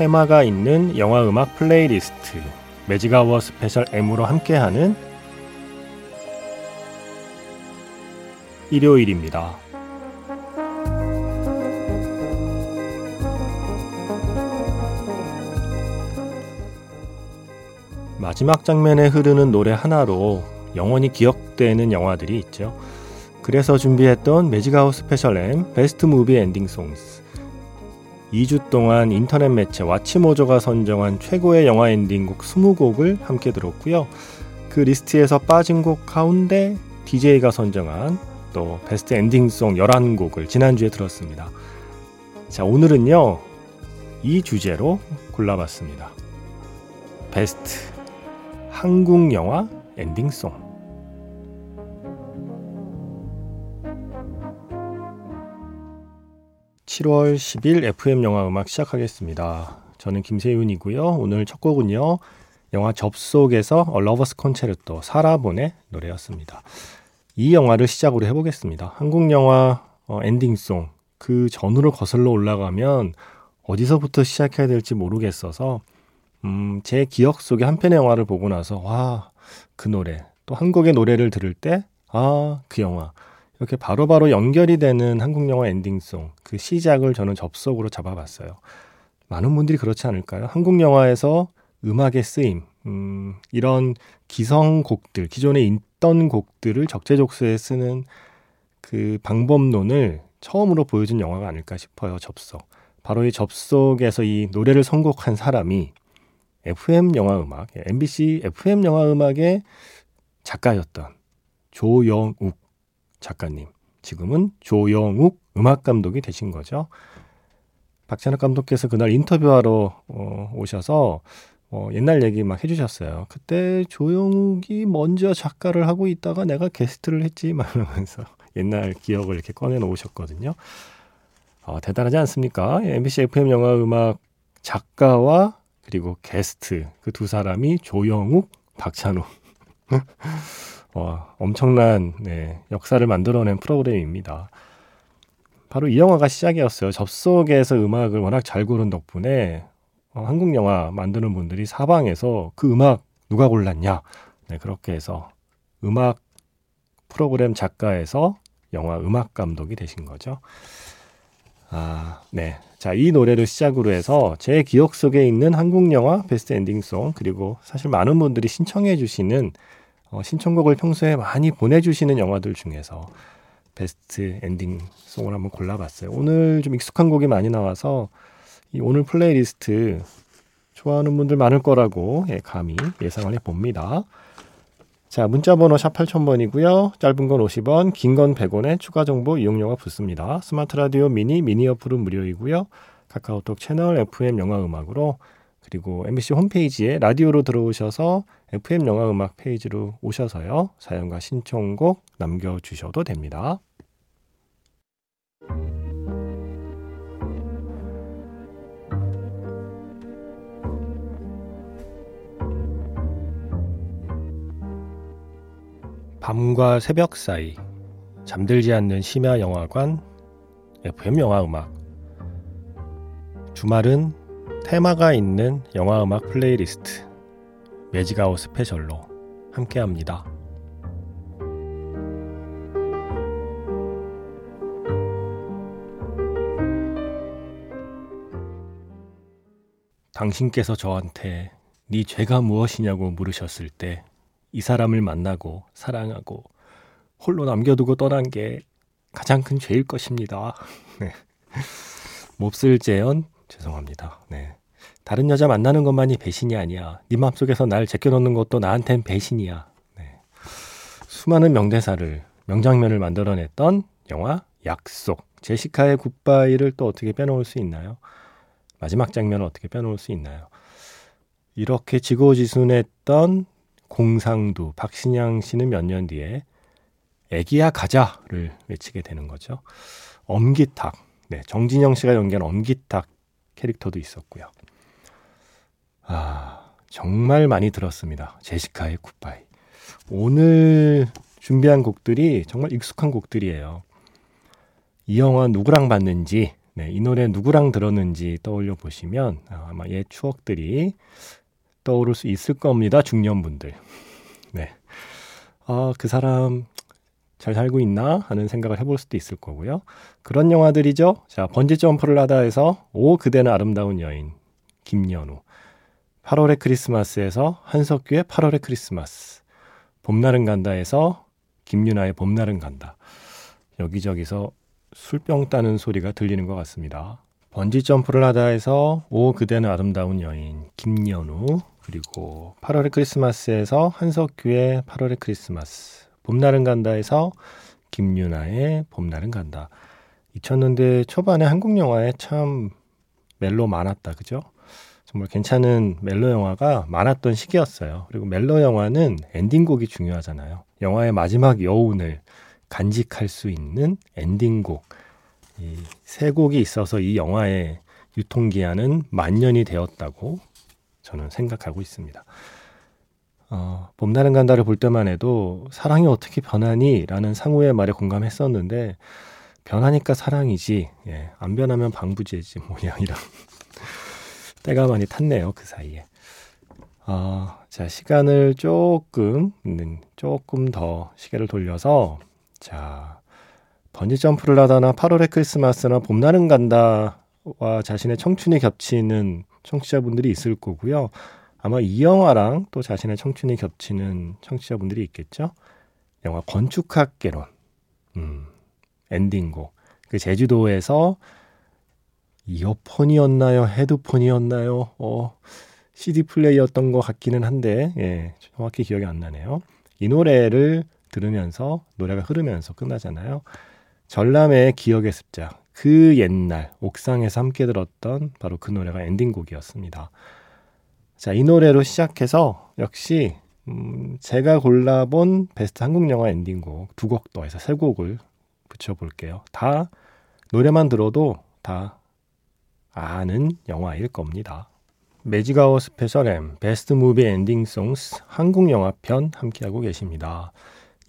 테마가 있는 영화 음악 플레이리스트 매직아워 special M으로 함께하는 일요일입니다. 마지막 장면에 흐르는 노래 하나로 영원히 기억되는 영화들이 있죠. 그래서 준비했던 매직아워 special M best movie ending songs 2주 동안 인터넷 매체 와치모조가 선정한 최고의 영화 엔딩곡 20곡을 함께 들었고요. 그 리스트에서 빠진 곡 가운데 DJ가 선정한 또 베스트 ending song 11곡을 지난주에 들었습니다. 자, 오늘은요. 이 주제로 골라봤습니다. 베스트 한국 영화 ending song 7월 10일 FM 영화 음악 시작하겠습니다. 저는 김세윤이고요. 오늘 첫 곡은요. 영화 접속에서 Lover's Concerto 사라 본의 노래였습니다. 이 영화를 시작으로 해보겠습니다. 한국 영화 어, 엔딩송 그 전으로 거슬러 올라가면 어디서부터 시작해야 될지 모르겠어서 음, 제 기억 속에 한 편의 영화를 보고 나서 와 그 노래 또한 곡의 노래를 들을 때 아 그 영화 이렇게 바로바로 바로 연결이 되는 한국 영화 엔딩송 그 시작을 저는 접속으로 잡아봤어요. 많은 분들이 그렇지 않을까요? 한국 영화에서 음악의 쓰임, 음, 이런 기성곡들, 기존에 있던 곡들을 적재적소에 쓰는 그 방법론을 처음으로 보여준 영화가 아닐까 싶어요. 접속. 바로 이 접속에서 이 노래를 선곡한 사람이 FM 영화 음악, MBC FM 영화 음악의 작가였던 조영욱 작가님. 지금은 조영욱 음악 감독이 되신 거죠. 박찬욱 감독께서 그날 인터뷰하러 어, 오셔서 어, 옛날 얘기 막 해주셨어요. 그때 조영욱이 먼저 작가를 하고 있다가 내가 게스트를 했지 말하면서 옛날 기억을 이렇게 꺼내 놓으셨거든요. 어, 대단하지 않습니까? MBC FM 영화 음악 작가와 그리고 게스트 그 두 사람이 조영욱, 박찬욱. 와, 엄청난 네, 역사를 만들어낸 프로그램입니다. 바로 이 영화가 시작이었어요. 접속에서 음악을 워낙 잘 고른 덕분에 어, 한국 영화 만드는 분들이 사방에서 그 음악 누가 골랐냐? 네, 그렇게 해서 음악 프로그램 작가에서 영화 음악 감독이 되신 거죠. 아, 네. 자, 이 노래를 시작으로 해서 제 기억 속에 있는 한국 영화 베스트 엔딩송 그리고 사실 많은 분들이 신청해 주시는 어, 신청곡을 평소에 많이 보내주시는 영화들 중에서 베스트 엔딩 송을 한번 골라봤어요. 오늘 좀 익숙한 곡이 많이 나와서 이 오늘 플레이리스트 좋아하는 분들 많을 거라고 예, 감히 예상을 해봅니다. 자, 문자번호 샵 8000번이고요. 짧은 건 50원, 긴 건 100원에 추가 정보 이용료가 붙습니다. 스마트 라디오 미니, 미니 어플은 무료이고요. 카카오톡 채널 FM 영화 음악으로 그리고 MBC 홈페이지에 라디오로 들어오셔서 FM 영화 음악 페이지로 오셔서요. 사연과 신청곡 남겨주셔도 됩니다. 밤과 새벽 사이 잠들지 않는 심야 영화관 FM 영화 음악 주말은 테마가 있는 영화 음악 플레이리스트 Magic Hour Special로 함께합니다. 당신께서 저한테 네 죄가 무엇이냐고 물으셨을 때 이 사람을 만나고 사랑하고 홀로 남겨두고 떠난 게 가장 큰 죄일 것입니다. 네. 몹쓸 재현 죄송합니다. 네. 다른 여자 만나는 것만이 배신이 아니야. 네 맘속에서 날 제껴놓는 것도 나한텐 배신이야. 네. 수많은 명대사를 명장면을 만들어냈던 영화 약속. 제시카의 굿바이를 또 어떻게 빼놓을 수 있나요? 마지막 장면을 어떻게 빼놓을 수 있나요? 이렇게 지고지순했던 공상두 박신양 씨는 몇 년 뒤에 애기야 가자를 외치게 되는 거죠. 엄기탁, 네, 정진영 씨가 연기한 엄기탁 캐릭터도 있었고요. 아, 정말 많이 들었습니다. 제시카의 굿바이. 오늘 준비한 곡들이 정말 익숙한 곡들이에요. 이 영화 누구랑 봤는지, 네, 이 노래 누구랑 들었는지 떠올려 보시면 아마 옛 추억들이 떠오를 수 있을 겁니다. 중년분들. 네. 아, 그 사람 잘 살고 있나 하는 생각을 해볼 수도 있을 거고요. 그런 영화들이죠. 자, 번지 점프를 하다 해서 오 그대는 아름다운 여인 김연우. 8월의 크리스마스에서 한석규의 8월의 크리스마스. 봄날은 간다에서 김윤아의 봄날은 간다. 여기저기서 술병 따는 소리가 들리는 것 같습니다. 번지 점프를 하다 해서 오 그대는 아름다운 여인 김연우 그리고 8월의 크리스마스에서 한석규의 8월의 크리스마스 봄날은 간다에서 김유나의 봄날은 간다 2000년대 초반에 한국 영화에 참 멜로 많았다 그죠? 정말 괜찮은 멜로 영화가 많았던 시기였어요. 그리고 멜로 영화는 엔딩곡이 중요하잖아요. 영화의 마지막 여운을 간직할 수 있는 엔딩곡. 이 세 곡이 있어서 이 영화의 유통기한은 만년이 되었다고 저는 생각하고 있습니다. 어, 봄날은 간다를 볼 때만 해도 사랑이 어떻게 변하니? 라는 상우의 말에 공감했었는데 변하니까 사랑이지 예, 안 변하면 방부제지 뭐야 이런 때가 많이 탔네요 그 사이에 어, 자 시간을 조금 음, 조금 더 시계를 돌려서 자 번지 점프를 하다나 8월의 크리스마스나 봄날은 간다와 자신의 청춘이 겹치는 청취자분들이 있을 거고요. 아마 이 영화랑 또 자신의 청춘이 겹치는 청취자분들이 있겠죠. 영화 건축학개론, 음, 엔딩곡. 그 제주도에서 이어폰이었나요? 헤드폰이었나요? 어, CD 플레이였던 것 같기는 한데, 예, 정확히 기억이 안 나네요. 이 노래를 들으면서, 노래가 흐르면서 끝나잖아요. 전람의 기억의 습작. 그 옛날 옥상에서 함께 들었던 바로 그 노래가 엔딩곡이었습니다. 자, 이 노래로 시작해서 역시 음, 제가 골라본 베스트 한국 영화 엔딩곡 두 곡 더해서 세 곡을 붙여볼게요. 다 노래만 들어도 다 아는 영화일 겁니다. Magic Hour Special M Best Movie Ending Songs 한국 영화 편 함께하고 계십니다.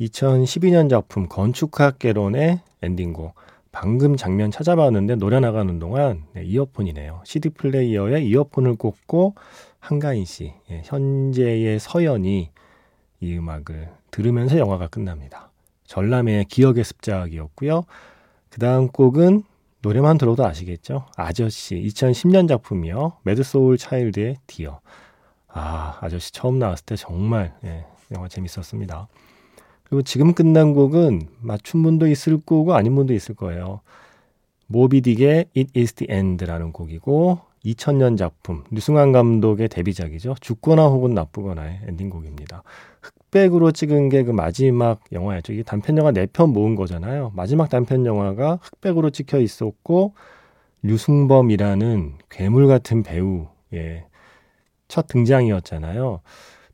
2012년 작품 건축학개론의 엔딩곡 방금 장면 찾아봤는데 노래 나가는 동안 네, 이어폰이네요. CD 플레이어에 이어폰을 꽂고 한가인 씨, 예, 현재의 서연이 이 음악을 들으면서 영화가 끝납니다. 전람회의 기억의 습작이었고요. 그 다음 곡은 노래만 들어도 아시겠죠? 아저씨 2010년 작품이요. Mad Soul Child의 Dear. 아 아저씨 처음 나왔을 때 정말 예, 영화 재밌었습니다. 그리고 지금 끝난 곡은 맞춘 분도 있을 거고 아닌 분도 있을 거예요. 모비딕의 It Is The End라는 곡이고 2000년 작품 류승완 감독의 데뷔작이죠. 죽거나 혹은 나쁘거나의 엔딩곡입니다. 흑백으로 찍은 게 그 마지막 영화였죠. 이게 단편 영화 4편 모은 거잖아요. 마지막 단편 영화가 흑백으로 찍혀 있었고 류승범이라는 괴물 같은 배우의 첫 등장이었잖아요.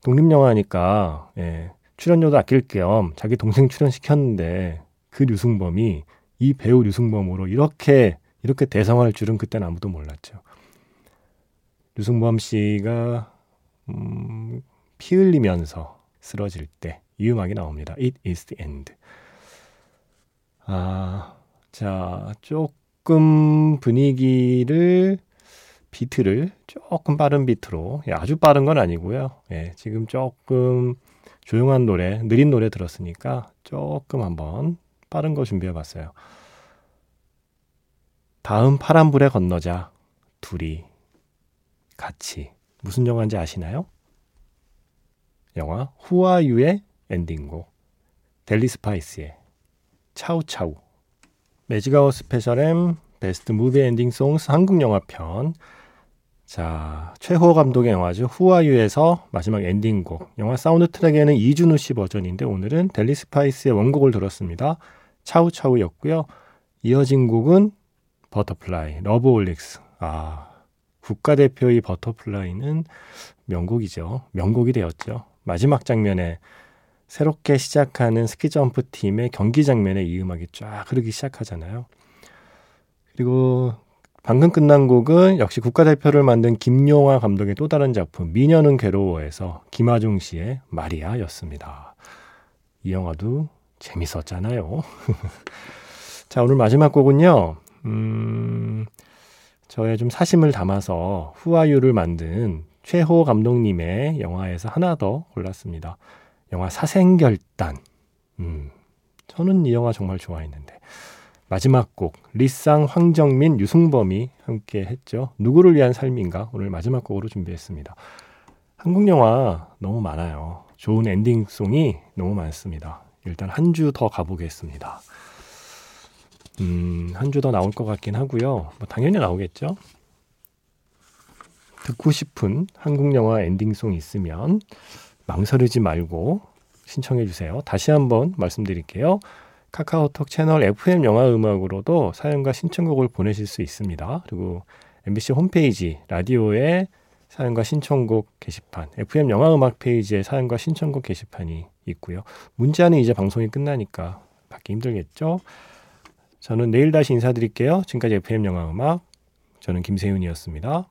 독립영화니까 예, 출연료도 아낄 겸 자기 동생 출연시켰는데 그 류승범이 이 배우 류승범으로 이렇게 이렇게 대성할 줄은 그때는 아무도 몰랐죠. 류승범 씨가 음, 피 흘리면서 쓰러질 때 이 음악이 나옵니다. It is the end. 아, 자, 조금 분위기를 비트를 조금 빠른 비트로 예, 아주 빠른 건 아니고요. 예, 지금 조금 조용한 노래, 느린 노래 들었으니까 조금 한번 빠른 거 준비해 봤어요. 다음 파란불에 건너자. 둘이 같이. 무슨 영화인지 아시나요? 영화 후아유의 엔딩곡. 델리 스파이스의 차우차우. Magic Hour Special M Best Movie Ending Songs 한국 영화 편 자, 최호 감독의 영화죠. 후아유에서 마지막 엔딩곡. 영화 사운드 트랙에는 이준우 씨 버전인데 오늘은 델리 스파이스의 원곡을 들었습니다. 차우차우였고요. 이어진 곡은 Butterfly, Loveholics. 아, 국가대표의 Butterfly는 명곡이죠. 명곡이 되었죠. 마지막 장면에 새롭게 시작하는 스키점프 팀의 경기 장면에 이 음악이 쫙 흐르기 시작하잖아요. 그리고 방금 끝난 곡은 역시 국가대표를 만든 김용화 감독의 또 다른 작품 미녀는 괴로워에서 김하중 씨의 마리아였습니다. 이 영화도 재밌었잖아요. 자, 오늘 마지막 곡은요. 음, 저의 좀 사심을 담아서 후아유를 만든 최호 감독님의 영화에서 하나 더 골랐습니다. 영화 사생결단. 음, 저는 이 영화 정말 좋아했는데. 마지막 곡, 리쌍, 황정민, 유승범이 함께 했죠. 누구를 위한 삶인가? 오늘 마지막 곡으로 준비했습니다. 한국 영화 너무 많아요. 좋은 엔딩송이 너무 많습니다. 일단 한 주 더 가보겠습니다. 음, 한 주 더 나올 것 같긴 하고요. 뭐 당연히 나오겠죠. 듣고 싶은 한국 영화 엔딩송 있으면 망설이지 말고 신청해 주세요. 다시 한번 말씀드릴게요. 카카오톡 채널 FM 영화 음악으로도 사연과 신청곡을 보내실 수 있습니다. 그리고 MBC 홈페이지 라디오에 사연과 신청곡 게시판, FM 영화 음악 페이지에 사연과 신청곡 게시판이 있고요. 문자는 이제 방송이 끝나니까 받기 힘들겠죠? 저는 내일 다시 인사드릴게요. 지금까지 FM 영화 음악 저는 김세윤이었습니다.